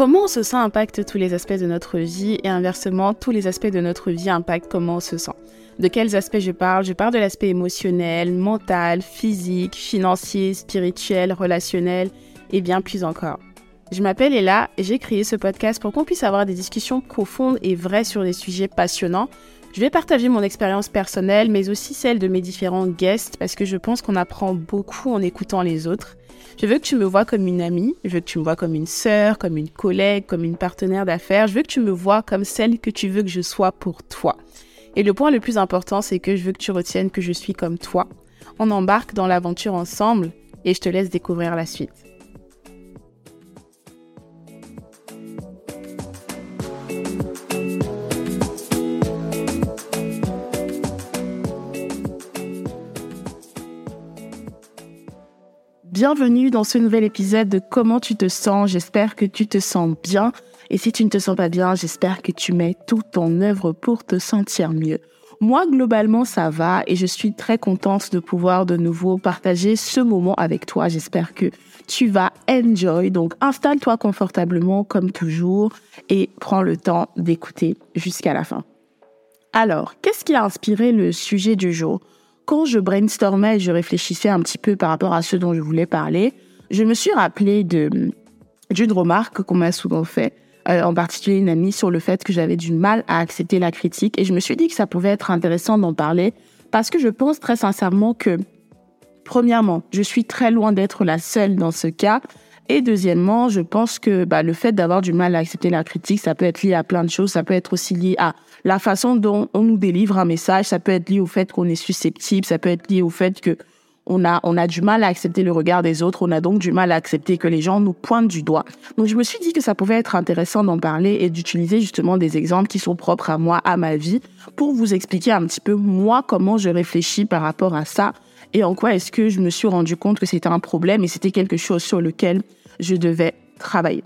Comment on se sent impacte tous les aspects de notre vie et inversement, tous les aspects de notre vie impactent comment on se sent. De quels aspects je parle? Je parle de l'aspect émotionnel, mental, physique, financier, spirituel, relationnel et bien plus encore. Je m'appelle Ella et j'ai créé ce podcast pour qu'on puisse avoir des discussions profondes et vraies sur des sujets passionnants. Je vais partager mon expérience personnelle mais aussi celle de mes différents guests parce que je pense qu'on apprend beaucoup en écoutant les autres. Je veux que tu me vois comme une amie, je veux que tu me vois comme une sœur, comme une collègue, comme une partenaire d'affaires. Je veux que tu me vois comme celle que tu veux que je sois pour toi. Et le point le plus important, c'est que je veux que tu retiennes que je suis comme toi. On embarque dans l'aventure ensemble et je te laisse découvrir la suite. Bienvenue dans ce nouvel épisode de Comment tu te sens. J'espère que tu te sens bien. Et si tu ne te sens pas bien, j'espère que tu mets tout en œuvre pour te sentir mieux. Moi, globalement, ça va et je suis très contente de pouvoir de nouveau partager ce moment avec toi. J'espère que tu vas enjoy. Donc, installe-toi confortablement comme toujours et prends le temps d'écouter jusqu'à la fin. Alors, qu'est-ce qui a inspiré le sujet du jour? Quand je brainstormais et je réfléchissais un petit peu par rapport à ce dont je voulais parler, je me suis rappelé d'une remarque qu'on m'a souvent fait, euh, en particulier une amie, sur le fait que j'avais du mal à accepter la critique. Et je me suis dit que ça pouvait être intéressant d'en parler parce que je pense très sincèrement que, premièrement, je suis très loin d'être la seule dans ce cas. Et deuxièmement, je pense que bah, le fait d'avoir du mal à accepter la critique, ça peut être lié à plein de choses. Ça peut être aussi lié à la façon dont on nous délivre un message. Ça peut être lié au fait qu'on est susceptible. Ça peut être lié au fait que on a, on a du mal à accepter le regard des autres. On a donc du mal à accepter que les gens nous pointent du doigt. Donc, je me suis dit que ça pouvait être intéressant d'en parler et d'utiliser justement des exemples qui sont propres à moi, à ma vie, pour vous expliquer un petit peu moi comment je réfléchis par rapport à ça et en quoi est-ce que je me suis rendu compte que c'était un problème et c'était quelque chose sur lequel je devais travailler.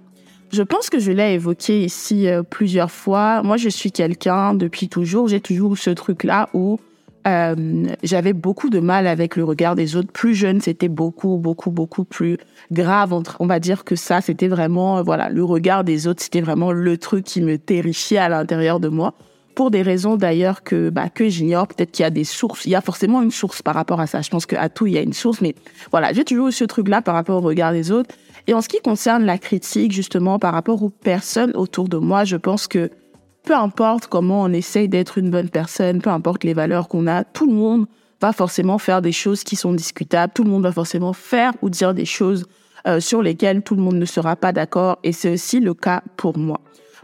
Je pense que je l'ai évoqué ici euh, plusieurs fois. Moi, je suis quelqu'un depuis toujours, j'ai toujours ce truc-là où euh, j'avais beaucoup de mal avec le regard des autres. Plus jeune, c'était beaucoup, beaucoup, beaucoup plus grave. On va dire que ça, c'était vraiment, euh, voilà, le regard des autres, c'était vraiment le truc qui me terrifiait à l'intérieur de moi. Pour des raisons d'ailleurs que, bah, que j'ignore. Peut-être qu'il y a des sources. Il y a forcément une source par rapport à ça. Je pense qu'à tout, il y a une source. Mais voilà, j'ai toujours eu ce truc-là par rapport au regard des autres. Et en ce qui concerne la critique, justement, par rapport aux personnes autour de moi, je pense que peu importe comment on essaye d'être une bonne personne, peu importe les valeurs qu'on a, tout le monde va forcément faire des choses qui sont discutables, tout le monde va forcément faire ou dire des choses euh, sur lesquelles tout le monde ne sera pas d'accord, et c'est aussi le cas pour moi.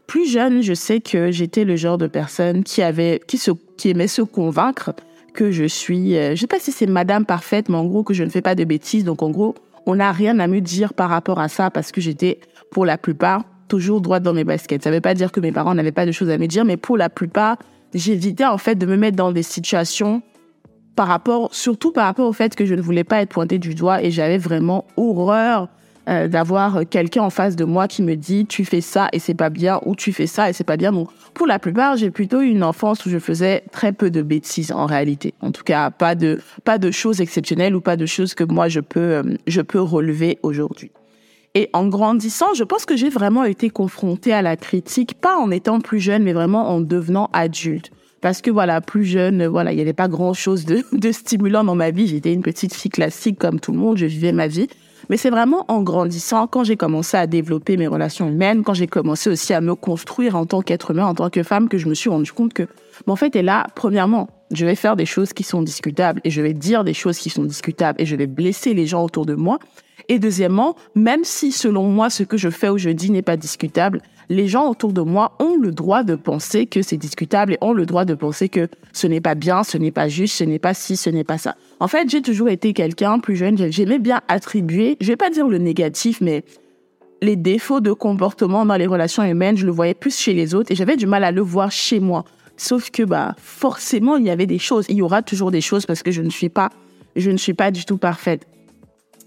Plus jeune, je sais que j'étais le genre de personne qui avait, qui se, qui aimait se convaincre que je suis, euh, je sais pas si c'est Madame parfaite, mais en gros que je ne fais pas de bêtises, donc en gros on n'a rien à me dire par rapport à ça parce que j'étais, pour la plupart, toujours droite dans mes baskets. Ça ne veut pas dire que mes parents n'avaient pas de choses à me dire, mais pour la plupart, j'évitais en fait de me mettre dans des situations par rapport, surtout par rapport au fait que je ne voulais pas être pointée du doigt et j'avais vraiment horreur euh, d'avoir quelqu'un en face de moi qui me dit tu fais ça et c'est pas bien ou tu fais ça et c'est pas bien. Donc pour la plupart, j'ai plutôt une enfance où je faisais très peu de bêtises en réalité. En tout cas, pas de pas de choses exceptionnelles ou pas de choses que moi je peux euh, je peux relever aujourd'hui. Et en grandissant, je pense que j'ai vraiment été confrontée à la critique, pas en étant plus jeune, mais vraiment en devenant adulte parce que voilà, plus jeune, voilà, il n'y avait pas grand chose de stimulant dans ma vie. J'étais une petite fille classique comme tout le monde, je vivais ma vie. Mais c'est vraiment en grandissant, quand j'ai commencé à développer mes relations humaines, quand j'ai commencé aussi à me construire en tant qu'être humain, en tant que femme, que je me suis rendu compte que, en fait, et là, premièrement, je vais faire des choses qui sont discutables et je vais dire des choses qui sont discutables et je vais blesser les gens autour de moi. Et deuxièmement, même si selon moi ce que je fais ou je dis n'est pas discutable, les gens autour de moi ont le droit de penser que c'est discutable et ont le droit de penser que ce n'est pas bien, ce n'est pas juste, ce n'est pas ci, ce n'est pas ça. En fait, j'ai toujours été quelqu'un plus jeune, j'aimais bien attribuer, je vais pas dire le négatif, mais les défauts de comportement dans les relations humaines, je le voyais plus chez les autres et j'avais du mal à le voir chez moi. Sauf que bah forcément, il y avait des choses, il y aura toujours des choses parce que je ne suis pas je ne suis pas du tout parfaite.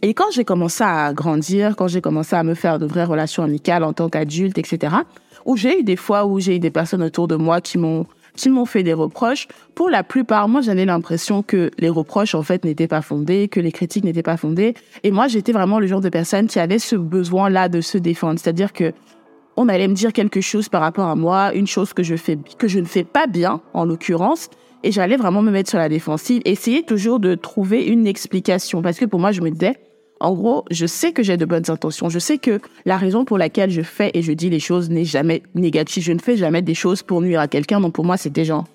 Et quand j'ai commencé à grandir, quand j'ai commencé à me faire de vraies relations amicales en tant qu'adulte, etc., où j'ai eu des fois où j'ai eu des personnes autour de moi qui m'ont qui m'ont fait des reproches. Pour la plupart, moi, j'avais l'impression que les reproches, en fait, n'étaient pas fondés, que les critiques n'étaient pas fondées. Et moi, j'étais vraiment le genre de personne qui avait ce besoin-là de se défendre. C'est-à-dire que on allait me dire quelque chose par rapport à moi, une chose que je fais, que je ne fais pas bien, en l'occurrence, et j'allais vraiment me mettre sur la défensive, essayer toujours de trouver une explication, parce que pour moi, je me disais, en gros, je sais que j'ai de bonnes intentions. Je sais que la raison pour laquelle je fais et je dis les choses n'est jamais négative. Je ne fais jamais des choses pour nuire à quelqu'un. Donc pour moi, c'était genre,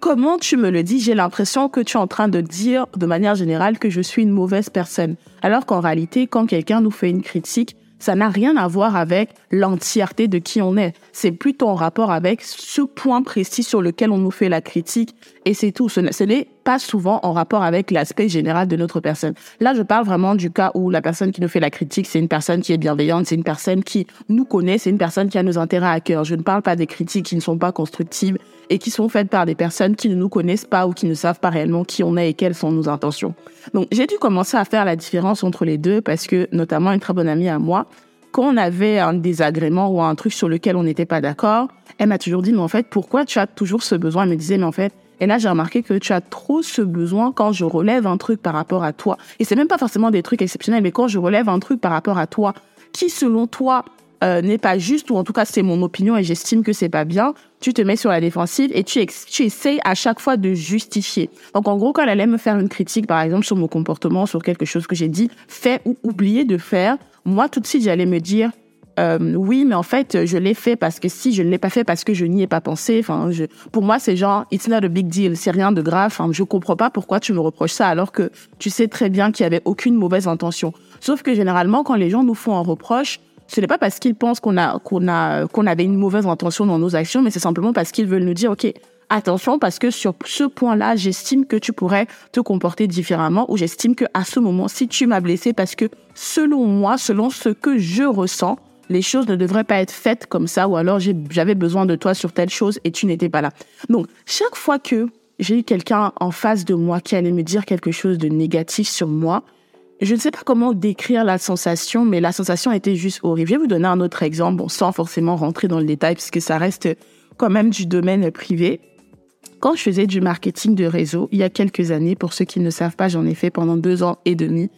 comment tu me le dis? J'ai l'impression que tu es en train de dire de manière générale que je suis une mauvaise personne. Alors qu'en réalité, quand quelqu'un nous fait une critique, ça n'a rien à voir avec l'entièreté de qui on est. C'est plutôt en rapport avec ce point précis sur lequel on nous fait la critique et c'est tout. Ce n'est souvent en rapport avec l'aspect général de notre personne. Là, je parle vraiment du cas où la personne qui nous fait la critique, c'est une personne qui est bienveillante, c'est une personne qui nous connaît, c'est une personne qui a nos intérêts à cœur. Je ne parle pas des critiques qui ne sont pas constructives et qui sont faites par des personnes qui ne nous connaissent pas ou qui ne savent pas réellement qui on est et quelles sont nos intentions. Donc, j'ai dû commencer à faire la différence entre les deux parce que, notamment, une très bonne amie à moi, quand on avait un désagrément ou un truc sur lequel on n'était pas d'accord, elle m'a toujours dit, mais en fait, pourquoi tu as toujours ce besoin? Elle me disait, mais en fait, et là, j'ai remarqué que tu as trop ce besoin quand je relève un truc par rapport à toi. Et c'est même pas forcément des trucs exceptionnels, mais quand je relève un truc par rapport à toi, qui selon toi euh, n'est pas juste, ou en tout cas c'est mon opinion et j'estime que c'est pas bien, tu te mets sur la défensive et tu, tu essayes à chaque fois de justifier. Donc en gros, quand elle allait me faire une critique, par exemple, sur mon comportement, sur quelque chose que j'ai dit, fait ou oublié de faire, moi tout de suite j'allais me dire, euh, oui, mais en fait, je l'ai fait parce que si je ne l'ai pas fait parce que je n'y ai pas pensé. Enfin, pour moi, c'est genre, it's not a big deal, c'est rien de grave. Enfin, je comprends pas pourquoi tu me reproches ça alors que tu sais très bien qu'il y avait aucune mauvaise intention. Sauf que généralement, quand les gens nous font un reproche, ce n'est pas parce qu'ils pensent qu'on a qu'on a qu'on avait une mauvaise intention dans nos actions, mais c'est simplement parce qu'ils veulent nous dire ok attention parce que sur ce point-là, j'estime que tu pourrais te comporter différemment ou j'estime que à ce moment, si tu m'as blessé parce que selon moi, selon ce que je ressens, les choses ne devraient pas être faites comme ça ou alors j'avais besoin de toi sur telle chose et tu n'étais pas là. Donc chaque fois que j'ai eu quelqu'un en face de moi qui allait me dire quelque chose de négatif sur moi, je ne sais pas comment décrire la sensation, mais la sensation était juste horrible. Je vais vous donner un autre exemple, sans forcément rentrer dans le détail, puisque ça reste quand même du domaine privé. Quand je faisais du marketing de réseau, il y a quelques années, pour ceux qui ne savent pas, j'en ai fait pendant deux ans et demi.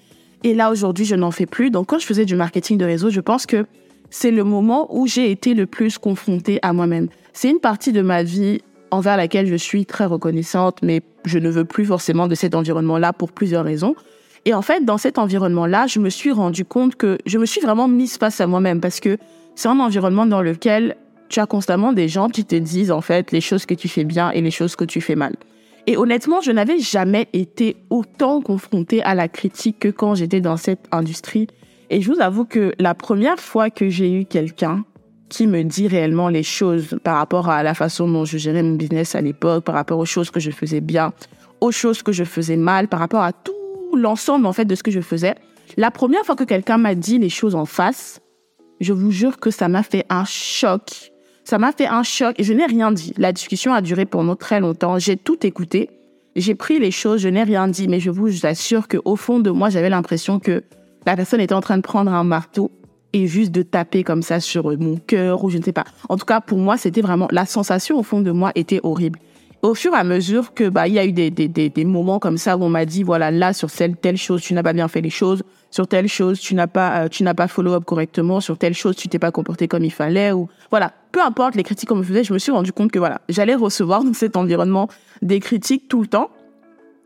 Et là, aujourd'hui, je n'en fais plus. Donc, quand je faisais du marketing de réseau, je pense que c'est le moment où j'ai été le plus confrontée à moi-même. C'est une partie de ma vie envers laquelle je suis très reconnaissante, mais je ne veux plus forcément de cet environnement-là pour plusieurs raisons. Et en fait, dans cet environnement-là, je me suis rendu compte que je me suis vraiment mise face à moi-même parce que c'est un environnement dans lequel tu as constamment des gens qui te disent en fait les choses que tu fais bien et les choses que tu fais mal. Et honnêtement, je n'avais jamais été autant confrontée à la critique que quand j'étais dans cette industrie. Et je vous avoue que la première fois que j'ai eu quelqu'un qui me dit réellement les choses par rapport à la façon dont je gérais mon business à l'époque, par rapport aux choses que je faisais bien, aux choses que je faisais mal, par rapport à tout l'ensemble en fait de ce que je faisais. La première fois que quelqu'un m'a dit les choses en face, je vous jure que ça m'a fait un choc. Ça m'a fait un choc et je n'ai rien dit. La discussion a duré pendant très longtemps. J'ai tout écouté. J'ai pris les choses, je n'ai rien dit, mais je vous assure que au fond de moi, j'avais l'impression que la personne était en train de prendre un marteau et juste de taper comme ça sur mon cœur ou je ne sais pas. En tout cas, pour moi, c'était vraiment la sensation au fond de moi était horrible. Au fur et à mesure que bah il y a eu des, des, des, des moments comme ça où on m'a dit voilà là sur telle telle chose tu n'as pas bien fait les choses. Sur telle chose tu n'as pas euh, tu n'as pas follow up correctement. Sur telle chose tu t'es pas comporté comme il fallait ou voilà. Peu importe les critiques qu'on me faisait je me suis rendu compte que voilà j'allais recevoir dans cet environnement des critiques tout le temps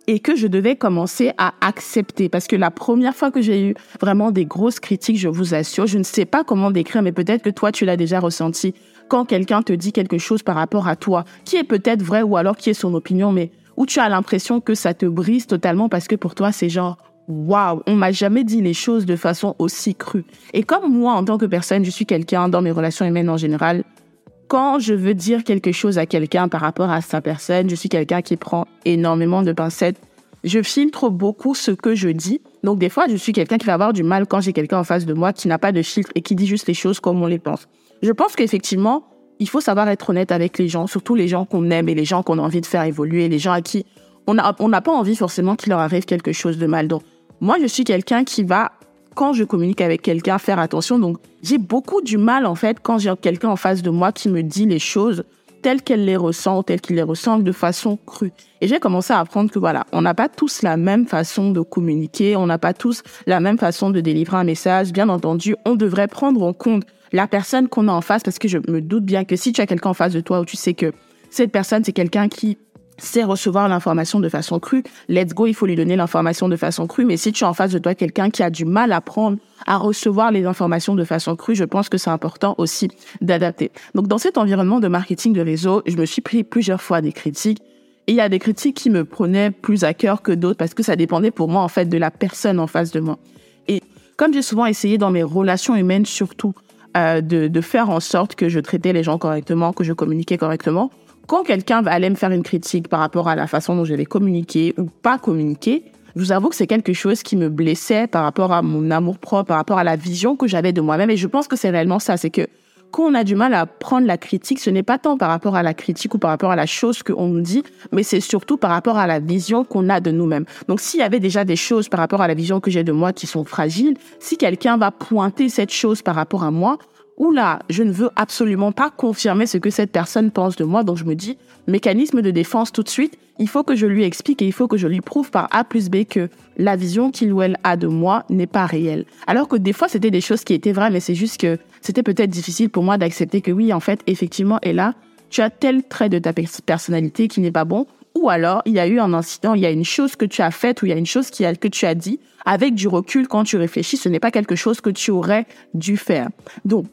et que je devais commencer à accepter. Parce que la première fois que j'ai eu vraiment des grosses critiques, je vous assure, je ne sais pas comment décrire, mais peut-être que toi, tu l'as déjà ressenti quand quelqu'un te dit quelque chose par rapport à toi, qui est peut-être vrai ou alors qui est son opinion, mais où tu as l'impression que ça te brise totalement parce que pour toi, c'est genre, waouh, on m'a jamais dit les choses de façon aussi crue. Et comme moi, en tant que personne, je suis quelqu'un dans mes relations humaines en général, quand je veux dire quelque chose à quelqu'un par rapport à sa personne, je suis quelqu'un qui prend énormément de pincettes. Je filtre beaucoup ce que je dis. Donc des fois, je suis quelqu'un qui va avoir du mal quand j'ai quelqu'un en face de moi qui n'a pas de filtre et qui dit juste les choses comme on les pense. Je pense qu'effectivement, il faut savoir être honnête avec les gens, surtout les gens qu'on aime et les gens qu'on a envie de faire évoluer, les gens à qui on n'a pas envie forcément qu'il leur arrive quelque chose de mal. Donc, moi, je suis quelqu'un qui va, quand je communique avec quelqu'un, faire attention. Donc, j'ai beaucoup du mal, en fait, quand j'ai quelqu'un en face de moi qui me dit les choses telles qu'elle les ressent, telles qu'il les ressent de façon crue. Et j'ai commencé à apprendre que voilà, on n'a pas tous la même façon de communiquer, on n'a pas tous la même façon de délivrer un message. Bien entendu, on devrait prendre en compte la personne qu'on a en face, parce que je me doute bien que si tu as quelqu'un en face de toi où tu sais que cette personne, c'est quelqu'un qui sait recevoir l'information de façon crue, let's go, il faut lui donner l'information de façon crue. Mais si tu as en face de toi quelqu'un qui a du mal à prendre, à recevoir les informations de façon crue, je pense que c'est important aussi d'adapter. Donc, dans cet environnement de marketing de réseau, je me suis pris plusieurs fois des critiques. Et il y a des critiques qui me prenaient plus à cœur que d'autres parce que ça dépendait pour moi, en fait, de la personne en face de moi. Et comme j'ai souvent essayé dans mes relations humaines, surtout, euh, de, de faire en sorte que je traitais les gens correctement, que je communiquais correctement, quand quelqu'un allait me faire une critique par rapport à la façon dont je vais communiquer ou pas communiquer, je vous avoue que c'est quelque chose qui me blessait par rapport à mon amour propre, par rapport à la vision que j'avais de moi-même. Et je pense que c'est réellement ça, c'est que quand on a du mal à prendre la critique, ce n'est pas tant par rapport à la critique ou par rapport à la chose qu'on nous dit, mais c'est surtout par rapport à la vision qu'on a de nous-mêmes. Donc s'il y avait déjà des choses par rapport à la vision que j'ai de moi qui sont fragiles, si quelqu'un va pointer cette chose par rapport à moi, oula, je ne veux absolument pas confirmer ce que cette personne pense de moi. Donc je me dis, mécanisme de défense tout de suite, il faut que je lui explique et il faut que je lui prouve par A plus B que la vision qu'il ou elle a de moi n'est pas réelle. Alors que des fois, c'était des choses qui étaient vraies, mais c'est juste que c'était peut-être difficile pour moi d'accepter que oui, en fait, effectivement, et là, tu as tel trait de ta personnalité qui n'est pas bon, ou alors il y a eu un incident, il y a une chose que tu as faite ou il y a une chose que tu as dit avec du recul quand tu réfléchis, ce n'est pas quelque chose que tu aurais dû faire. Donc,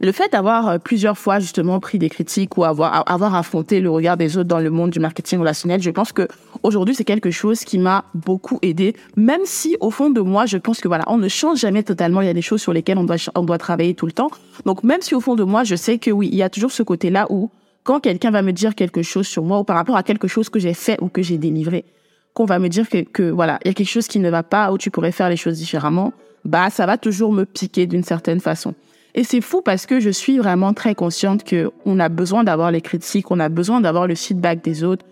le fait d'avoir euh, plusieurs fois justement pris des critiques ou avoir avoir affronté le regard des autres dans le monde du marketing relationnel, je pense que aujourd'hui c'est quelque chose qui m'a beaucoup aidé. Même si au fond de moi, je pense que voilà, on ne change jamais totalement. Il y a des choses sur lesquelles on doit on doit travailler tout le temps. Donc même si au fond de moi, je sais que oui, il y a toujours ce côté-là où quand quelqu'un va me dire quelque chose sur moi ou par rapport à quelque chose que j'ai fait ou que j'ai délivré, qu'on va me dire que, que voilà, il y a quelque chose qui ne va pas ou tu pourrais faire les choses différemment, bah ça va toujours me piquer d'une certaine façon. Et c'est fou parce que je suis vraiment très consciente que on a besoin d'avoir les critiques, on a besoin d'avoir le feedback des autres,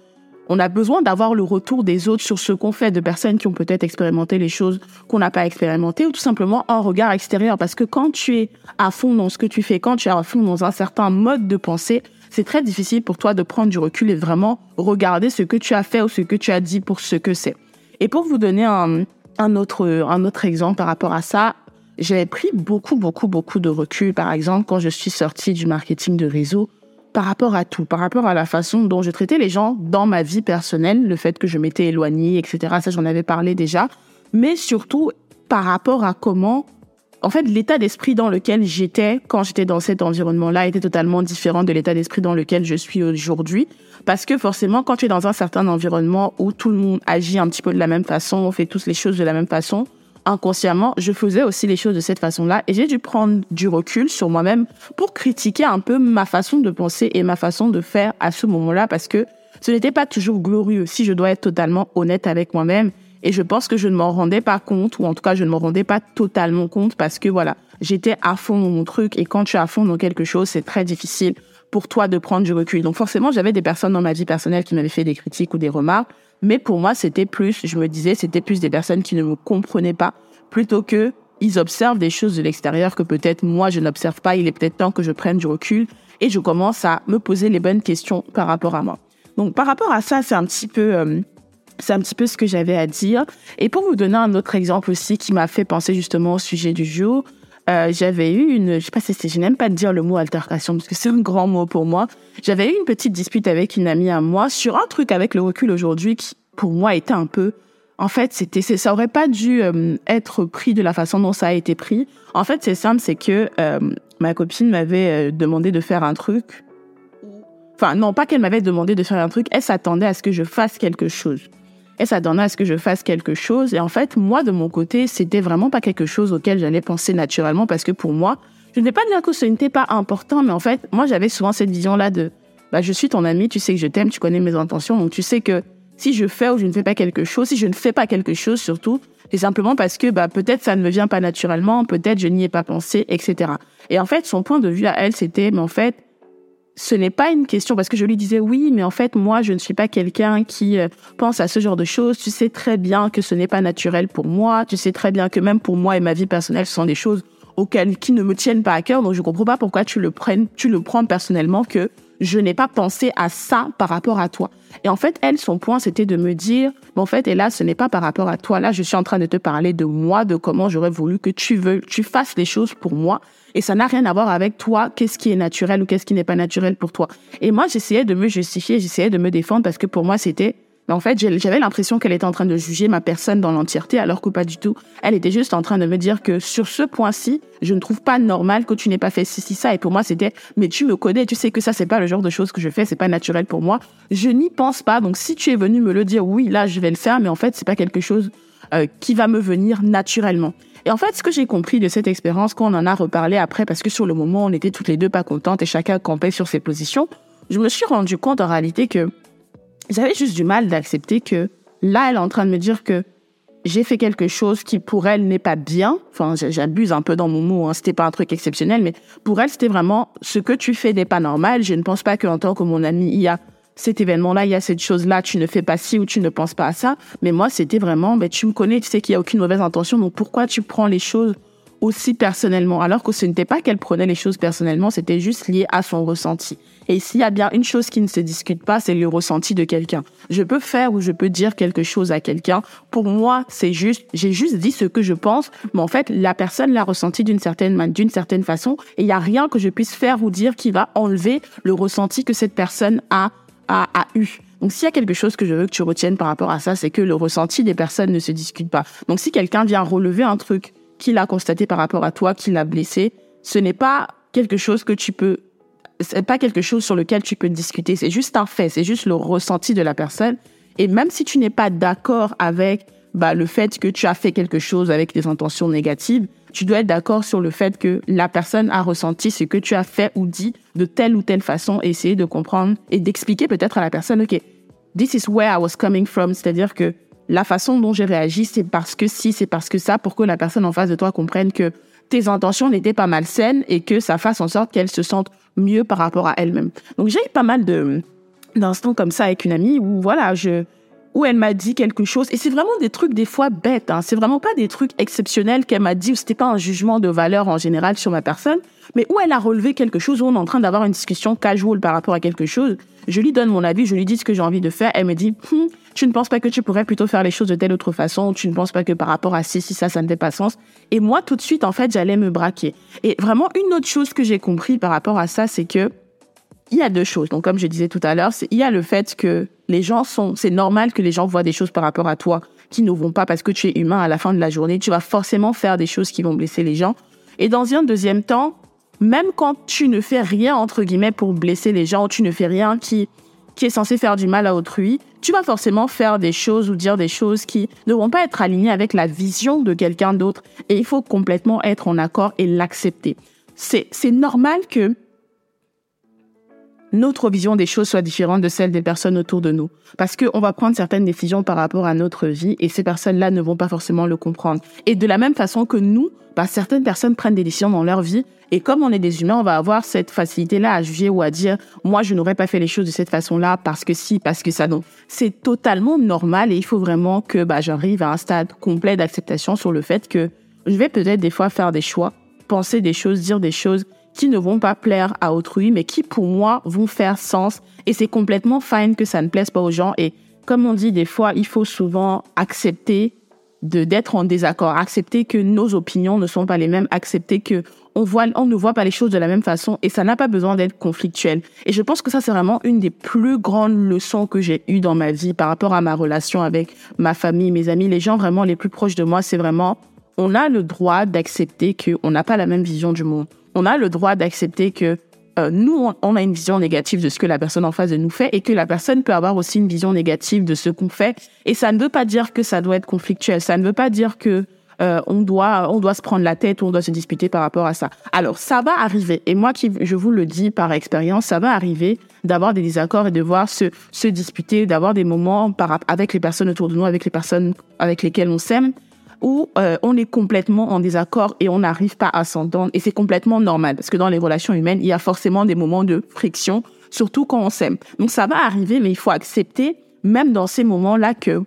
on a besoin d'avoir le retour des autres sur ce qu'on fait de personnes qui ont peut-être expérimenté les choses qu'on n'a pas expérimentées ou tout simplement un regard extérieur. Parce que quand tu es à fond dans ce que tu fais, quand tu es à fond dans un certain mode de pensée, c'est très difficile pour toi de prendre du recul et vraiment regarder ce que tu as fait ou ce que tu as dit pour ce que c'est. Et pour vous donner un, un autre, un autre exemple par rapport à ça, j'avais pris beaucoup, beaucoup, beaucoup de recul, par exemple, quand je suis sortie du marketing de réseau, par rapport à tout, par rapport à la façon dont je traitais les gens dans ma vie personnelle, le fait que je m'étais éloignée, etc. Ça, j'en avais parlé déjà. Mais surtout, par rapport à comment, en fait, l'état d'esprit dans lequel j'étais quand j'étais dans cet environnement-là était totalement différent de l'état d'esprit dans lequel je suis aujourd'hui. Parce que forcément, quand tu es dans un certain environnement où tout le monde agit un petit peu de la même façon, on fait tous les choses de la même façon, inconsciemment, je faisais aussi les choses de cette façon-là et j'ai dû prendre du recul sur moi-même pour critiquer un peu ma façon de penser et ma façon de faire à ce moment-là parce que ce n'était pas toujours glorieux si je dois être totalement honnête avec moi-même et je pense que je ne m'en rendais pas compte ou en tout cas je ne m'en rendais pas totalement compte parce que voilà, j'étais à fond dans mon truc et quand tu es à fond dans quelque chose, c'est très difficile pour toi de prendre du recul. Donc forcément, j'avais des personnes dans ma vie personnelle qui m'avaient fait des critiques ou des remarques mais pour moi, c'était plus, je me disais, c'était plus des personnes qui ne me comprenaient pas, plutôt que ils observent des choses de l'extérieur que peut-être moi je n'observe pas. Il est peut-être temps que je prenne du recul et je commence à me poser les bonnes questions par rapport à moi. Donc par rapport à ça, c'est un petit peu euh, c'est un petit peu ce que j'avais à dire. Et pour vous donner un autre exemple aussi qui m'a fait penser justement au sujet du jour, euh, j'avais eu une, je sais pas si je n'aime pas dire le mot altercation parce que c'est un grand mot pour moi. J'avais eu une petite dispute avec une amie à moi sur un truc avec le recul aujourd'hui qui, pour moi, était un peu, en fait, c'était, ça aurait pas dû euh, être pris de la façon dont ça a été pris. En fait, c'est simple, c'est que euh, ma copine m'avait demandé de faire un truc. Enfin, non, pas qu'elle m'avait demandé de faire un truc, elle s'attendait à ce que je fasse quelque chose et ça donnait à ce que je fasse quelque chose. Et en fait, moi, de mon côté, c'était vraiment pas quelque chose auquel j'allais penser naturellement parce que pour moi, je ne vais pas dire que ce n'était pas important, mais en fait, moi, j'avais souvent cette vision-là de, bah, je suis ton ami, tu sais que je t'aime, tu connais mes intentions, donc tu sais que si je fais ou je ne fais pas quelque chose, si je ne fais pas quelque chose surtout, c'est simplement parce que bah, peut-être ça ne me vient pas naturellement, peut-être je n'y ai pas pensé, etc. Et en fait, son point de vue à elle, c'était, mais en fait, ce n'est pas une question parce que je lui disais oui, mais en fait moi je ne suis pas quelqu'un qui euh, pense à ce genre de choses. Tu sais très bien que ce n'est pas naturel pour moi. Tu sais très bien que même pour moi et ma vie personnelle, ce sont des choses auxquelles qui ne me tiennent pas à cœur. Donc je comprends pas pourquoi tu le prennes, tu le prends personnellement que je n'ai pas pensé à ça par rapport à toi. Et en fait, elle, son point, c'était de me dire, mais en fait, et là, ce n'est pas par rapport à toi. Là, je suis en train de te parler de moi, de comment j'aurais voulu que tu veux, tu fasses les choses pour moi. Et ça n'a rien à voir avec toi, qu'est-ce qui est naturel ou qu'est-ce qui n'est pas naturel pour toi. Et moi, j'essayais de me justifier, j'essayais de me défendre parce que pour moi, c'était mais en fait, j'avais l'impression qu'elle était en train de juger ma personne dans l'entièreté, alors que pas du tout. Elle était juste en train de me dire que sur ce point-ci, je ne trouve pas normal que tu n'aies pas fait ceci, ça. Et pour moi, c'était, mais tu me connais, tu sais que ça, c'est pas le genre de choses que je fais, c'est pas naturel pour moi. Je n'y pense pas. Donc, si tu es venu me le dire, oui, là, je vais le faire, mais en fait, c'est pas quelque chose euh, qui va me venir naturellement. Et en fait, ce que j'ai compris de cette expérience, quand on en a reparlé après, parce que sur le moment, on était toutes les deux pas contentes et chacun campait sur ses positions, je me suis rendu compte en réalité que j'avais juste du mal d'accepter que là, elle est en train de me dire que j'ai fait quelque chose qui pour elle n'est pas bien. Enfin, j'abuse un peu dans mon mot, hein, c'était pas un truc exceptionnel, mais pour elle, c'était vraiment ce que tu fais n'est pas normal. Je ne pense pas qu'en tant que mon ami, il y a cet événement-là, il y a cette chose-là, tu ne fais pas ci ou tu ne penses pas à ça. Mais moi, c'était vraiment, ben, tu me connais, tu sais qu'il y a aucune mauvaise intention, donc pourquoi tu prends les choses aussi personnellement, alors que ce n'était pas qu'elle prenait les choses personnellement, c'était juste lié à son ressenti. Et s'il y a bien une chose qui ne se discute pas, c'est le ressenti de quelqu'un. Je peux faire ou je peux dire quelque chose à quelqu'un. Pour moi, c'est juste, j'ai juste dit ce que je pense, mais en fait, la personne l'a ressenti d'une certaine, d'une certaine façon, et il n'y a rien que je puisse faire ou dire qui va enlever le ressenti que cette personne a, a, a eu. Donc s'il y a quelque chose que je veux que tu retiennes par rapport à ça, c'est que le ressenti des personnes ne se discute pas. Donc si quelqu'un vient relever un truc qu'il a constaté par rapport à toi, qu'il l'a blessé, ce n'est pas quelque chose que tu peux, c'est pas quelque chose sur lequel tu peux discuter. C'est juste un fait, c'est juste le ressenti de la personne. Et même si tu n'es pas d'accord avec bah, le fait que tu as fait quelque chose avec des intentions négatives, tu dois être d'accord sur le fait que la personne a ressenti ce que tu as fait ou dit de telle ou telle façon et essayer de comprendre et d'expliquer peut-être à la personne, OK, this is where I was coming from. C'est-à-dire que la façon dont j'ai réagi, c'est parce que si, c'est parce que ça, pour que la personne en face de toi comprenne que tes intentions n'étaient pas malsaines et que ça fasse en sorte qu'elle se sente mieux par rapport à elle-même. Donc j'ai eu pas mal de d'instants comme ça avec une amie où voilà, je où elle m'a dit quelque chose et c'est vraiment des trucs des fois bêtes. Hein. C'est vraiment pas des trucs exceptionnels qu'elle m'a dit c'était pas un jugement de valeur en général sur ma personne, mais où elle a relevé quelque chose où on est en train d'avoir une discussion casual par rapport à quelque chose. Je lui donne mon avis, je lui dis ce que j'ai envie de faire. Elle me dit, hum, tu ne penses pas que tu pourrais plutôt faire les choses de telle autre façon, tu ne penses pas que par rapport à si, si, ça, ça ne fait pas sens. Et moi, tout de suite, en fait, j'allais me braquer. Et vraiment, une autre chose que j'ai compris par rapport à ça, c'est que il y a deux choses. Donc, comme je disais tout à l'heure, il y a le fait que les gens sont, c'est normal que les gens voient des choses par rapport à toi qui ne vont pas parce que tu es humain à la fin de la journée. Tu vas forcément faire des choses qui vont blesser les gens. Et dans un deuxième temps, même quand tu ne fais rien, entre guillemets, pour blesser les gens, ou tu ne fais rien qui, qui est censé faire du mal à autrui, tu vas forcément faire des choses ou dire des choses qui ne vont pas être alignées avec la vision de quelqu'un d'autre. Et il faut complètement être en accord et l'accepter. C'est, c'est normal que notre vision des choses soit différente de celle des personnes autour de nous. Parce qu'on va prendre certaines décisions par rapport à notre vie et ces personnes-là ne vont pas forcément le comprendre. Et de la même façon que nous, bah, certaines personnes prennent des décisions dans leur vie et comme on est des humains, on va avoir cette facilité-là à juger ou à dire, moi, je n'aurais pas fait les choses de cette façon-là parce que si, parce que ça, non. C'est totalement normal et il faut vraiment que bah, j'arrive à un stade complet d'acceptation sur le fait que je vais peut-être des fois faire des choix, penser des choses, dire des choses qui ne vont pas plaire à autrui, mais qui pour moi vont faire sens. Et c'est complètement fine que ça ne plaise pas aux gens. Et comme on dit des fois, il faut souvent accepter de d'être en désaccord, accepter que nos opinions ne sont pas les mêmes, accepter que on voit, on ne voit pas les choses de la même façon et ça n'a pas besoin d'être conflictuel. Et je pense que ça, c'est vraiment une des plus grandes leçons que j'ai eues dans ma vie par rapport à ma relation avec ma famille, mes amis, les gens vraiment les plus proches de moi. C'est vraiment, on a le droit d'accepter qu'on n'a pas la même vision du monde on a le droit d'accepter que euh, nous, on a une vision négative de ce que la personne en face de nous fait et que la personne peut avoir aussi une vision négative de ce qu'on fait. Et ça ne veut pas dire que ça doit être conflictuel. Ça ne veut pas dire que euh, on doit on doit se prendre la tête ou on doit se disputer par rapport à ça. Alors ça va arriver. Et moi qui je vous le dis par expérience, ça va arriver d'avoir des désaccords et de voir se se disputer, d'avoir des moments par, avec les personnes autour de nous, avec les personnes avec lesquelles on s'aime où euh, on est complètement en désaccord et on n'arrive pas à s'entendre. Et c'est complètement normal, parce que dans les relations humaines, il y a forcément des moments de friction, surtout quand on s'aime. Donc ça va arriver, mais il faut accepter, même dans ces moments-là, que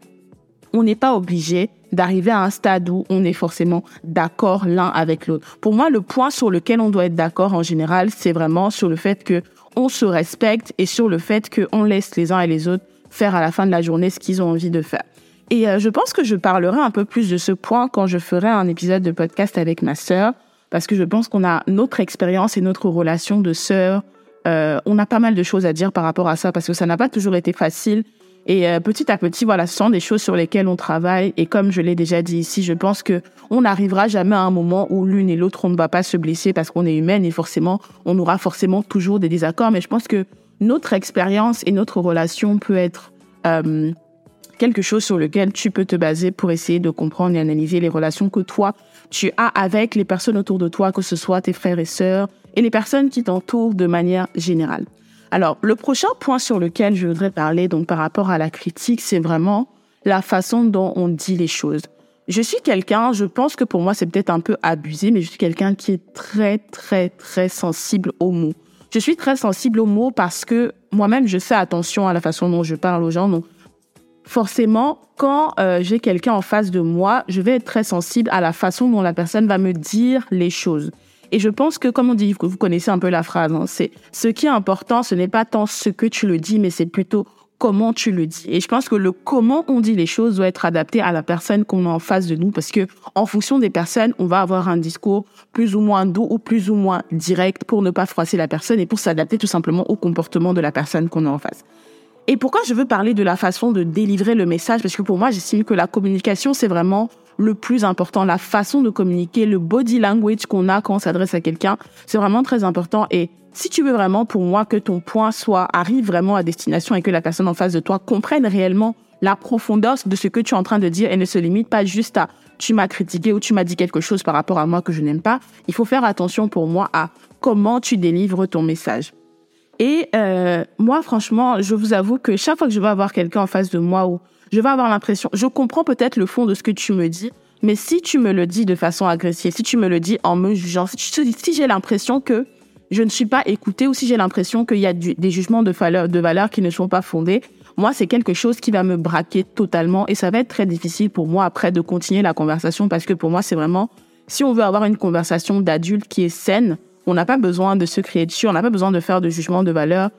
on n'est pas obligé d'arriver à un stade où on est forcément d'accord l'un avec l'autre. Pour moi, le point sur lequel on doit être d'accord en général, c'est vraiment sur le fait que on se respecte et sur le fait qu'on laisse les uns et les autres faire à la fin de la journée ce qu'ils ont envie de faire. Et euh, je pense que je parlerai un peu plus de ce point quand je ferai un épisode de podcast avec ma sœur, parce que je pense qu'on a notre expérience et notre relation de sœur. Euh, on a pas mal de choses à dire par rapport à ça, parce que ça n'a pas toujours été facile. Et euh, petit à petit, voilà, ce sont des choses sur lesquelles on travaille. Et comme je l'ai déjà dit ici, je pense que on n'arrivera jamais à un moment où l'une et l'autre on ne va pas se blesser parce qu'on est humaine et forcément, on aura forcément toujours des désaccords. Mais je pense que notre expérience et notre relation peut être euh, quelque chose sur lequel tu peux te baser pour essayer de comprendre et analyser les relations que toi tu as avec les personnes autour de toi, que ce soit tes frères et sœurs et les personnes qui t'entourent de manière générale. Alors, le prochain point sur lequel je voudrais parler, donc par rapport à la critique, c'est vraiment la façon dont on dit les choses. Je suis quelqu'un, je pense que pour moi c'est peut-être un peu abusé, mais je suis quelqu'un qui est très, très, très sensible aux mots. Je suis très sensible aux mots parce que moi-même je fais attention à la façon dont je parle aux gens. Donc, forcément, quand euh, j'ai quelqu'un en face de moi, je vais être très sensible à la façon dont la personne va me dire les choses. Et je pense que, comme on dit, vous connaissez un peu la phrase, hein, c'est ce qui est important, ce n'est pas tant ce que tu le dis, mais c'est plutôt comment tu le dis. Et je pense que le comment on dit les choses doit être adapté à la personne qu'on a en face de nous, parce que en fonction des personnes, on va avoir un discours plus ou moins doux ou plus ou moins direct pour ne pas froisser la personne et pour s'adapter tout simplement au comportement de la personne qu'on a en face. Et pourquoi je veux parler de la façon de délivrer le message? Parce que pour moi, j'estime que la communication, c'est vraiment le plus important, la façon de communiquer, le body language qu'on a quand on s'adresse à quelqu'un, c'est vraiment très important. Et si tu veux vraiment, pour moi, que ton point soit arrive vraiment à destination et que la personne en face de toi comprenne réellement la profondeur de ce que tu es en train de dire et ne se limite pas juste à tu m'as critiqué ou tu m'as dit quelque chose par rapport à moi que je n'aime pas, il faut faire attention pour moi à comment tu délivres ton message. Et euh, moi, franchement, je vous avoue que chaque fois que je vais avoir quelqu'un en face de moi ou je vais avoir l'impression, je comprends peut-être le fond de ce que tu me dis, mais si tu me le dis de façon agressive, si tu me le dis en me jugeant, si, j'ai l'impression que je ne suis pas écoutée ou si j'ai l'impression qu'il y a des jugements de valeur, de valeur qui ne sont pas fondés, moi, c'est quelque chose qui va me braquer totalement et ça va être très difficile pour moi après de continuer la conversation parce que pour moi, c'est vraiment, si on veut avoir une conversation d'adulte qui est saine, on n'a pas besoin de se créer dessus, on n'a pas besoin de faire de jugement de valeur.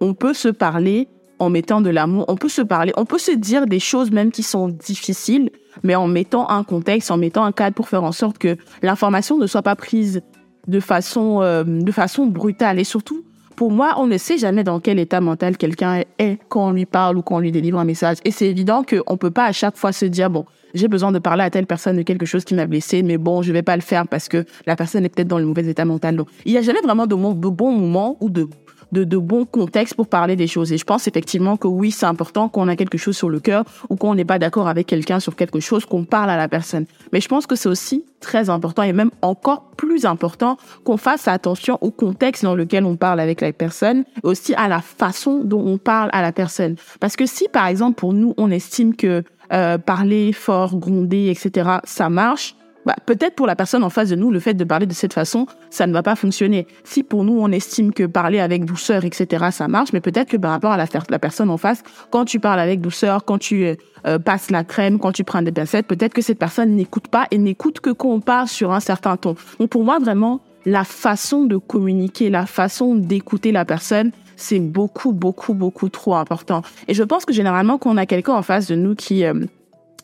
On peut se parler en mettant de l'amour, on peut se parler, on peut se dire des choses même qui sont difficiles, mais en mettant un contexte, en mettant un cadre pour faire en sorte que l'information ne soit pas prise de façon, euh, de façon brutale. Et surtout, pour moi, on ne sait jamais dans quel état mental quelqu'un est quand on lui parle ou quand on lui délivre un message. Et c'est évident qu'on peut pas à chaque fois se dire, bon, j'ai besoin de parler à telle personne de quelque chose qui m'a blessé, mais bon, je vais pas le faire parce que la personne est peut-être dans le mauvais état mental. Donc, il n'y a jamais vraiment de, bons moments ou de de, de bons contextes pour parler des choses. Et je pense effectivement que oui, c'est important qu'on a quelque chose sur le cœur ou qu'on n'est pas d'accord avec quelqu'un sur quelque chose, qu'on parle à la personne. Mais je pense que c'est aussi très important et même encore plus important qu'on fasse attention au contexte dans lequel on parle avec la personne, aussi à la façon dont on parle à la personne. Parce que si, par exemple, pour nous, on estime que euh, parler fort, gronder, etc., ça marche, bah, peut-être pour la personne en face de nous, le fait de parler de cette façon, ça ne va pas fonctionner. Si pour nous, on estime que parler avec douceur, etc., ça marche, mais peut-être que par rapport à la, personne en face, quand tu parles avec douceur, quand tu euh, euh, passes la crème, quand tu prends des pincettes, peut-être que cette personne n'écoute pas et n'écoute que quand on parle sur un certain ton. Donc pour moi, vraiment, la façon de communiquer, la façon d'écouter la personne, c'est beaucoup, beaucoup, beaucoup trop important. Et je pense que généralement, quand on a quelqu'un en face de nous qui, euh,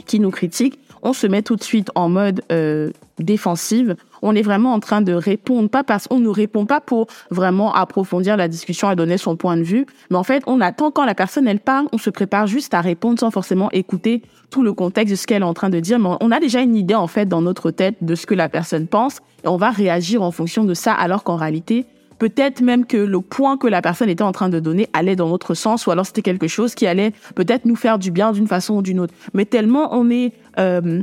qui nous critique, on se met tout de suite en mode euh, défensive. On est vraiment en train de répondre, pas parce qu'on ne répond pas pour vraiment approfondir la discussion et donner son point de vue, mais en fait, on attend quand la personne elle parle, on se prépare juste à répondre sans forcément écouter tout le contexte de ce qu'elle est en train de dire. Mais on a déjà une idée en fait dans notre tête de ce que la personne pense et on va réagir en fonction de ça, alors qu'en réalité, peut-être même que le point que la personne était en train de donner allait dans notre sens ou alors c'était quelque chose qui allait peut-être nous faire du bien d'une façon ou d'une autre. Mais tellement on est euh,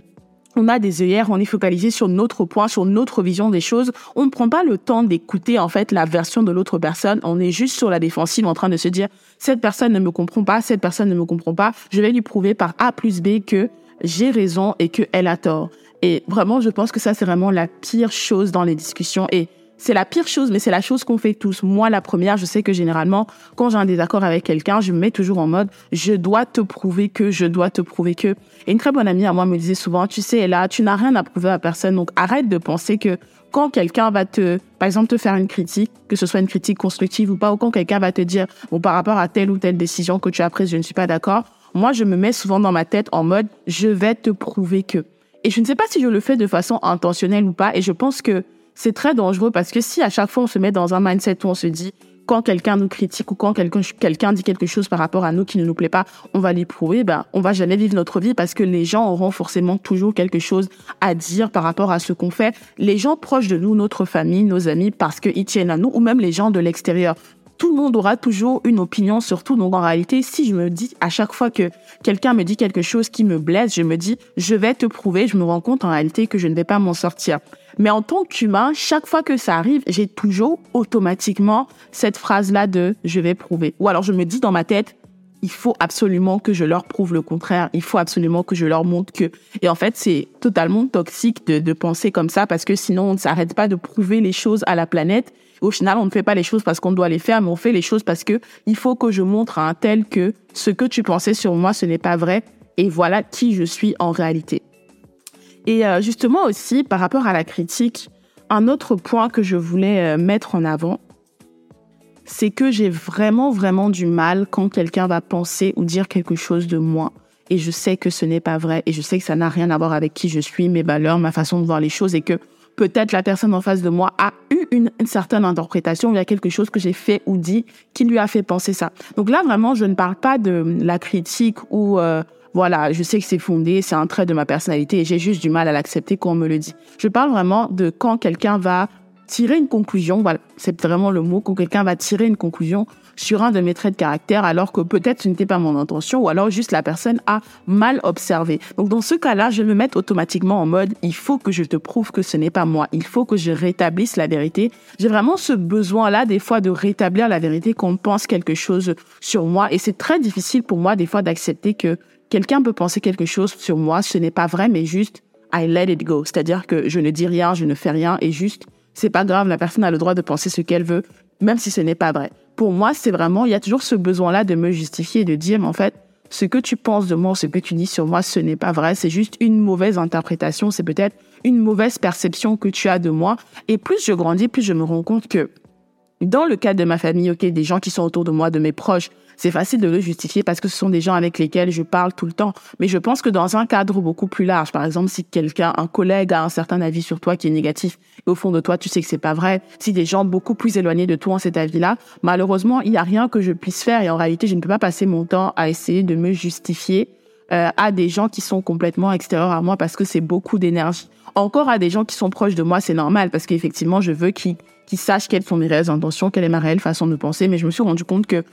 on a des œillères, on est focalisé sur notre point, sur notre vision des choses. On ne prend pas le temps d'écouter en fait la version de l'autre personne. On est juste sur la défensive en train de se dire cette personne ne me comprend pas, cette personne ne me comprend pas. Je vais lui prouver par A plus B que j'ai raison et que elle a tort. Et vraiment, je pense que ça c'est vraiment la pire chose dans les discussions. Et c'est la pire chose, mais c'est la chose qu'on fait tous. Moi, la première, je sais que généralement, quand j'ai un désaccord avec quelqu'un, je me mets toujours en mode, je dois te prouver que, je dois te prouver que. Et une très bonne amie à moi me disait souvent, tu sais, là, tu n'as rien à prouver à personne, donc arrête de penser que quand quelqu'un va te, par exemple, te faire une critique, que ce soit une critique constructive ou pas, ou quand quelqu'un va te dire, bon, par rapport à telle ou telle décision que tu as prise, je ne suis pas d'accord, moi, je me mets souvent dans ma tête en mode, je vais te prouver que. Et je ne sais pas si je le fais de façon intentionnelle ou pas, et je pense que c'est très dangereux parce que si à chaque fois on se met dans un mindset où on se dit, quand quelqu'un nous critique ou quand quelqu'un dit quelque chose par rapport à nous qui ne nous plaît pas, on va l'éprouver, ben on va jamais vivre notre vie parce que les gens auront forcément toujours quelque chose à dire par rapport à ce qu'on fait. Les gens proches de nous, notre famille, nos amis, parce qu'ils tiennent à nous, ou même les gens de l'extérieur tout le monde aura toujours une opinion sur tout. Donc en réalité, si je me dis à chaque fois que quelqu'un me dit quelque chose qui me blesse, je me dis je vais te prouver, je me rends compte en réalité que je ne vais pas m'en sortir. Mais en tant qu'humain, chaque fois que ça arrive, j'ai toujours automatiquement cette phrase-là de je vais prouver. Ou alors je me dis dans ma tête, il faut absolument que je leur prouve le contraire. Il faut absolument que je leur montre que. Et en fait, c'est totalement toxique de, penser comme ça parce que sinon, on ne s'arrête pas de prouver les choses à la planète au final, on ne fait pas les choses parce qu'on doit les faire, mais on fait les choses parce que il faut que je montre à un tel que ce que tu pensais sur moi, ce n'est pas vrai. Et voilà qui je suis en réalité. Et euh, justement aussi, par rapport à la critique, un autre point que je voulais euh, mettre en avant, c'est que j'ai vraiment, vraiment du mal quand quelqu'un va penser ou dire quelque chose de moi. Et je sais que ce n'est pas vrai et je sais que ça n'a rien à voir avec qui je suis, mes valeurs, ma façon de voir les choses et que peut-être la personne en face de moi a eu une, certaine interprétation, il y a quelque chose que j'ai fait ou dit qui lui a fait penser ça. Donc là, vraiment, je ne parle pas de la critique ou euh, voilà, je sais que c'est fondé, c'est un trait de ma personnalité et j'ai juste du mal à l'accepter quand on me le dit. Je parle vraiment de quand quelqu'un va tirer une conclusion, voilà, c'est vraiment le mot, quand quelqu'un va tirer une conclusion sur un de mes traits de caractère alors que peut-être ce n'était pas mon intention ou alors juste la personne a mal observé. Donc dans ce cas-là, je vais me mettre automatiquement en mode il faut que je te prouve que ce n'est pas moi, il faut que je rétablisse la vérité. J'ai vraiment ce besoin-là des fois de rétablir la vérité qu'on pense quelque chose sur moi et c'est très difficile pour moi des fois d'accepter que quelqu'un peut penser quelque chose sur moi, ce n'est pas vrai mais juste I let it go, c'est-à-dire que je ne dis rien, je ne fais rien et juste c'est pas grave, la personne a le droit de penser ce qu'elle veut, même si ce n'est pas vrai. Pour moi, c'est vraiment, il y a toujours ce besoin-là de me justifier de dire, mais en fait, ce que tu penses de moi, ce que tu dis sur moi, ce n'est pas vrai, c'est juste une mauvaise interprétation, c'est peut-être une mauvaise perception que tu as de moi. Et plus je grandis, plus je me rends compte que dans le cas de ma famille, ok, des gens qui sont autour de moi, de mes proches, c'est facile de le justifier parce que ce sont des gens avec lesquels je parle tout le temps. Mais je pense que dans un cadre beaucoup plus large, par exemple, si quelqu'un, un collègue a un certain avis sur toi qui est négatif, et au fond de toi, tu sais que c'est pas vrai, si des gens beaucoup plus éloignés de toi ont cet avis-là, malheureusement, il n'y a rien que je puisse faire et en réalité, je ne peux pas passer mon temps à essayer de me justifier euh, à des gens qui sont complètement extérieurs à moi parce que c'est beaucoup d'énergie. Encore à des gens qui sont proches de moi, c'est normal parce qu'effectivement, je veux qu'ils sachent quelles sont mes réelles intentions, quelle est ma réelle façon de penser. Mais je me suis rendu compte que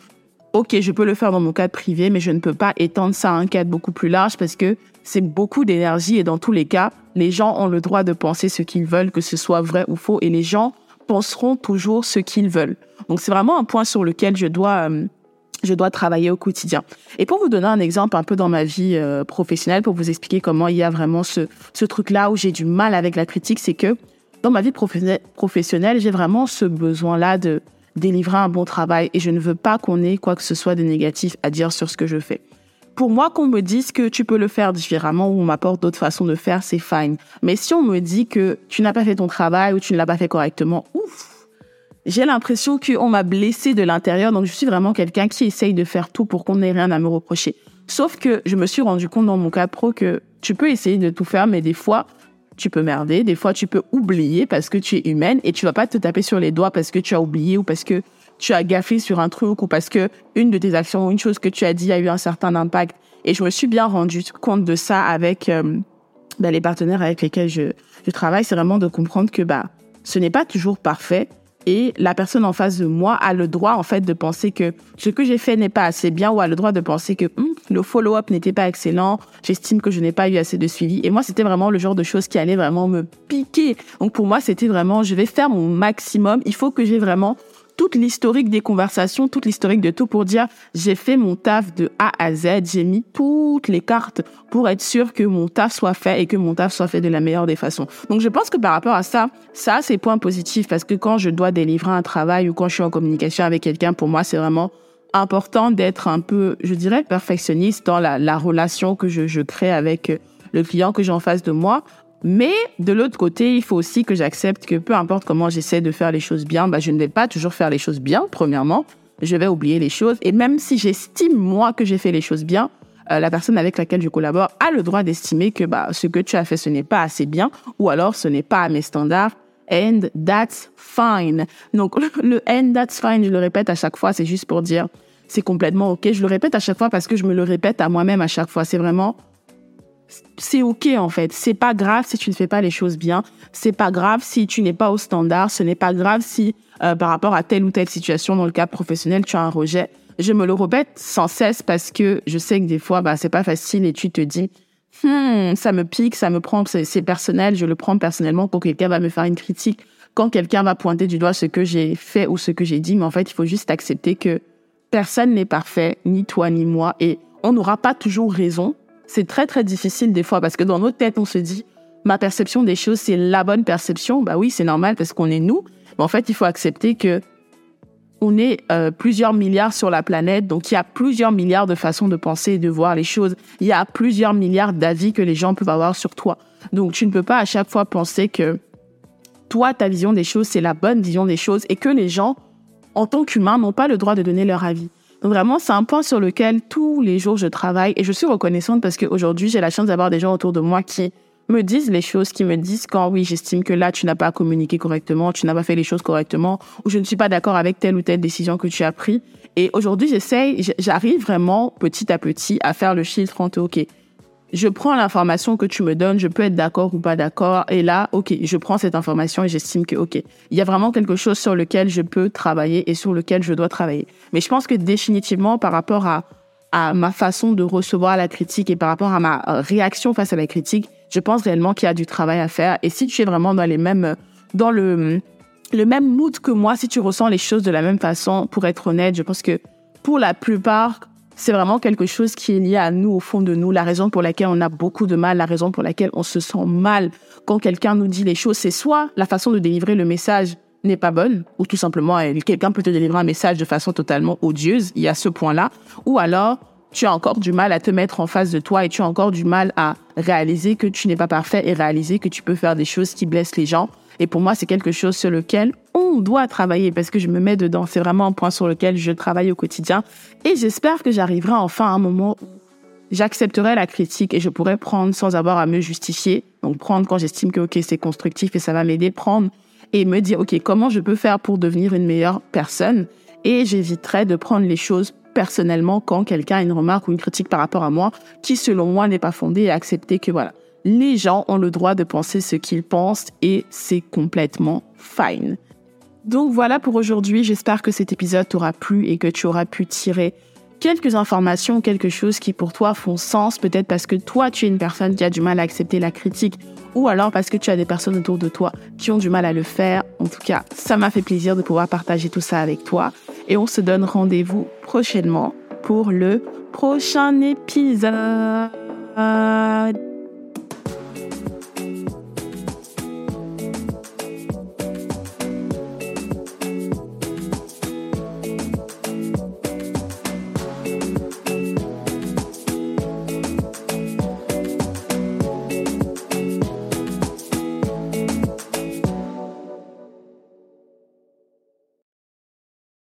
ok, je peux le faire dans mon cadre privé, mais je ne peux pas étendre ça à un cadre beaucoup plus large parce que c'est beaucoup d'énergie et dans tous les cas, les gens ont le droit de penser ce qu'ils veulent, que ce soit vrai ou faux, et les gens penseront toujours ce qu'ils veulent. Donc c'est vraiment un point sur lequel je dois euh, je dois travailler au quotidien. Et pour vous donner un exemple un peu dans ma vie euh, professionnelle, pour vous expliquer comment il y a vraiment ce, ce truc-là où j'ai du mal avec la critique, c'est que dans ma vie professionnelle, j'ai vraiment ce besoin-là de délivrer un bon travail et je ne veux pas qu'on ait quoi que ce soit de négatif à dire sur ce que je fais. Pour moi, qu'on me dise que tu peux le faire différemment ou on m'apporte d'autres façons de faire, c'est fine. Mais si on me dit que tu n'as pas fait ton travail ou tu ne l'as pas fait correctement, ouf, j'ai l'impression qu'on m'a blessé de l'intérieur. Donc, je suis vraiment quelqu'un qui essaye de faire tout pour qu'on n'ait rien à me reprocher. Sauf que je me suis rendu compte dans mon cas pro que tu peux essayer de tout faire, mais des fois, tu peux merder, des fois tu peux oublier parce que tu es humaine et tu vas pas te taper sur les doigts parce que tu as oublié ou parce que tu as gaffé sur un truc ou parce que une de tes actions ou une chose que tu as dit a eu un certain impact. Et je me suis bien rendu compte de ça avec euh, ben, les partenaires avec lesquels je, je travaille, c'est vraiment de comprendre que bah ce n'est pas toujours parfait et la personne en face de moi a le droit en fait de penser que ce que j'ai fait n'est pas assez bien ou a le droit de penser que hum, le follow-up n'était pas excellent, j'estime que je n'ai pas eu assez de suivi. Et moi c'était vraiment le genre de choses qui allait vraiment me piquer. Donc pour moi c'était vraiment je vais faire mon maximum, il faut que j'ai vraiment toute l'historique des conversations, toute l'historique de tout pour dire j'ai fait mon taf de A à Z, j'ai mis toutes les cartes pour être sûr que mon taf soit fait et que mon taf soit fait de la meilleure des façons. Donc je pense que par rapport à ça, ça c'est point positif parce que quand je dois délivrer un travail ou quand je suis en communication avec quelqu'un, pour moi c'est vraiment important d'être un peu, je dirais, perfectionniste dans la, la relation que je crée avec le client que j'ai en face de moi mais de l'autre côté, il faut aussi que j'accepte que peu importe comment j'essaie de faire les choses bien, bah, je ne vais pas toujours faire les choses bien, premièrement. Je vais oublier les choses. Et même si j'estime, moi, que j'ai fait les choses bien, euh, la personne avec laquelle je collabore a le droit d'estimer que bah, ce que tu as fait, ce n'est pas assez bien, ou alors ce n'est pas à mes standards. And that's fine. Donc, le and that's fine, je le répète à chaque fois, c'est juste pour dire, c'est complètement OK. Je le répète à chaque fois parce que je me le répète à moi-même à chaque fois. C'est vraiment, c'est ok en fait. C'est pas grave si tu ne fais pas les choses bien. C'est pas grave si tu n'es pas au standard. Ce n'est pas grave si euh, par rapport à telle ou telle situation dans le cadre professionnel tu as un rejet. Je me le répète sans cesse parce que je sais que des fois bah c'est pas facile et tu te dis hmm, ça me pique, ça me prend, c'est personnel. Je le prends personnellement quand quelqu'un va me faire une critique, quand quelqu'un va pointer du doigt ce que j'ai fait ou ce que j'ai dit. Mais en fait il faut juste accepter que personne n'est parfait, ni toi ni moi, et on n'aura pas toujours raison c'est très très difficile des fois parce que dans notre tête, on se dit ma perception des choses, c'est la bonne perception. Bah oui, c'est normal parce qu'on est nous. Mais en fait, il faut accepter que on est euh, plusieurs milliards sur la planète, donc il y a plusieurs milliards de façons de penser et de voir les choses. Il y a plusieurs milliards d'avis que les gens peuvent avoir sur toi. Donc tu ne peux pas à chaque fois penser que toi, ta vision des choses, c'est la bonne vision des choses et que les gens, en tant qu'humains, n'ont pas le droit de donner leur avis. Vraiment, c'est un point sur lequel tous les jours je travaille et je suis reconnaissante parce qu'aujourd'hui, j'ai la chance d'avoir des gens autour de moi qui me disent les choses, qui me disent quand oui, j'estime que là, tu n'as pas communiqué correctement, tu n'as pas fait les choses correctement, ou je ne suis pas d'accord avec telle ou telle décision que tu as prise. Et aujourd'hui, j'essaye, j'arrive vraiment petit à petit à faire le filtre entre, OK, je prends l'information que tu me donnes, je peux être d'accord ou pas d'accord, et là, ok, je prends cette information et j'estime que, ok, il y a vraiment quelque chose sur lequel je peux travailler et sur lequel je dois travailler. Mais je pense que définitivement, par rapport à, ma façon de recevoir la critique et par rapport à ma euh, réaction face à la critique, je pense réellement qu'il y a du travail à faire. Et si tu es vraiment dans les mêmes, dans le même mood que moi, si tu ressens les choses de la même façon, pour être honnête, je pense que pour la plupart, c'est vraiment quelque chose qui est lié à nous, au fond de nous. La raison pour laquelle on a beaucoup de mal, la raison pour laquelle on se sent mal quand quelqu'un nous dit les choses, c'est soit la façon de délivrer le message n'est pas bonne, ou tout simplement quelqu'un peut te délivrer un message de façon totalement odieuse, il y a ce point-là, ou alors tu as encore du mal à te mettre en face de toi et tu as encore du mal à réaliser que tu n'es pas parfait et réaliser que tu peux faire des choses qui blessent les gens. Et pour moi, c'est quelque chose sur lequel on doit travailler parce que je me mets dedans. C'est vraiment un point sur lequel je travaille au quotidien. Et j'espère que j'arriverai enfin à un moment où j'accepterai la critique et je pourrai prendre sans avoir à me justifier. Donc prendre quand j'estime que ok c'est constructif et ça va m'aider. Prendre et me dire ok comment je peux faire pour devenir une meilleure personne? Et j'éviterai de prendre les choses personnellement quand quelqu'un a une remarque ou une critique par rapport à moi qui selon moi n'est pas fondée et accepter que voilà les gens ont le droit de penser ce qu'ils pensent et c'est complètement fine. Donc voilà pour aujourd'hui, j'espère que cet épisode t'aura plu et que tu auras pu tirer quelques informations, quelque chose qui pour toi font sens, peut-être parce que toi tu es une personne qui a du mal à accepter la critique ou alors parce que tu as des personnes autour de toi qui ont du mal à le faire. En tout cas, ça m'a fait plaisir de pouvoir partager tout ça avec toi et on se donne rendez-vous prochainement pour le prochain épisode.